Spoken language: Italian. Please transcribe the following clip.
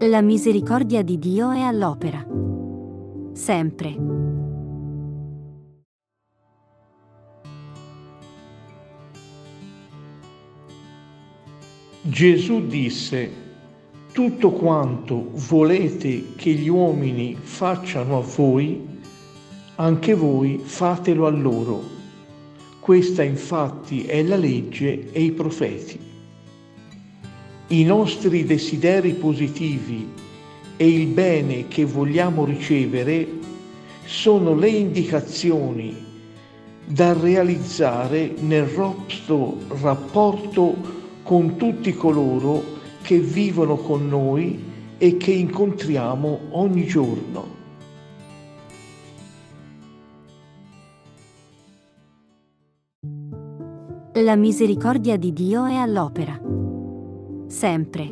La misericordia di Dio è all'opera. Sempre. Gesù disse, tutto quanto volete che gli uomini facciano a voi, anche voi fatelo a loro. Questa infatti è la legge e i profeti. I nostri desideri positivi e il bene che vogliamo ricevere sono le indicazioni da realizzare nel nostro rapporto con tutti coloro che vivono con noi e che incontriamo ogni giorno. La misericordia di Dio è all'opera. Sempre.